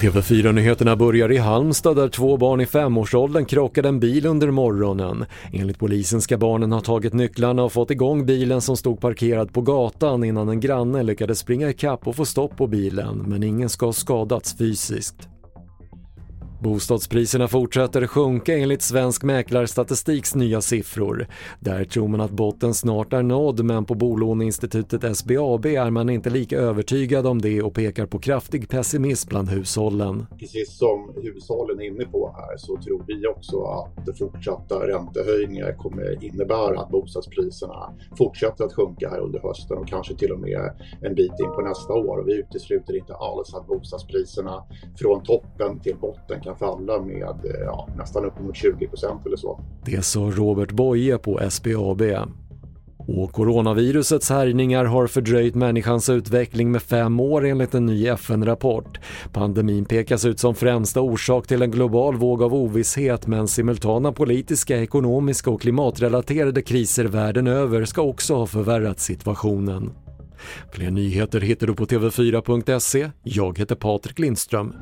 TV4-nyheterna börjar i Halmstad där två barn i femårsåldern krockade en bil under morgonen. Enligt polisen ska barnen ha tagit nycklarna och fått igång bilen som stod parkerad på gatan innan en granne lyckades springa ikapp och få stopp på bilen, men ingen ska ha skadats fysiskt. Bostadspriserna fortsätter sjunka enligt Svensk Mäklarstatistiks nya siffror. Där tror man att botten snart är nådd men på bolåneinstitutet SBAB är man inte lika övertygad om det och pekar på kraftig pessimism bland hushållen. Precis som hushållen är inne på här så tror vi också att fortsatta räntehöjningar kommer innebära att bostadspriserna fortsätter att sjunka här under hösten och kanske till och med en bit in på nästa år. Och vi utesluter inte alls att bostadspriserna från toppen till botten kan falla med eh, ja, nästan uppemot 20 procent eller så. Det sa Robert Boye på SBAB. Och coronavirusets härjningar har fördröjt människans utveckling med fem år enligt en ny FN-rapport. Pandemin pekas ut som främsta orsak till en global våg av ovisshet men simultana politiska, ekonomiska och klimatrelaterade kriser världen över ska också ha förvärrat situationen. Fler nyheter hittar du på TV4.se. Jag heter Patrik Lindström.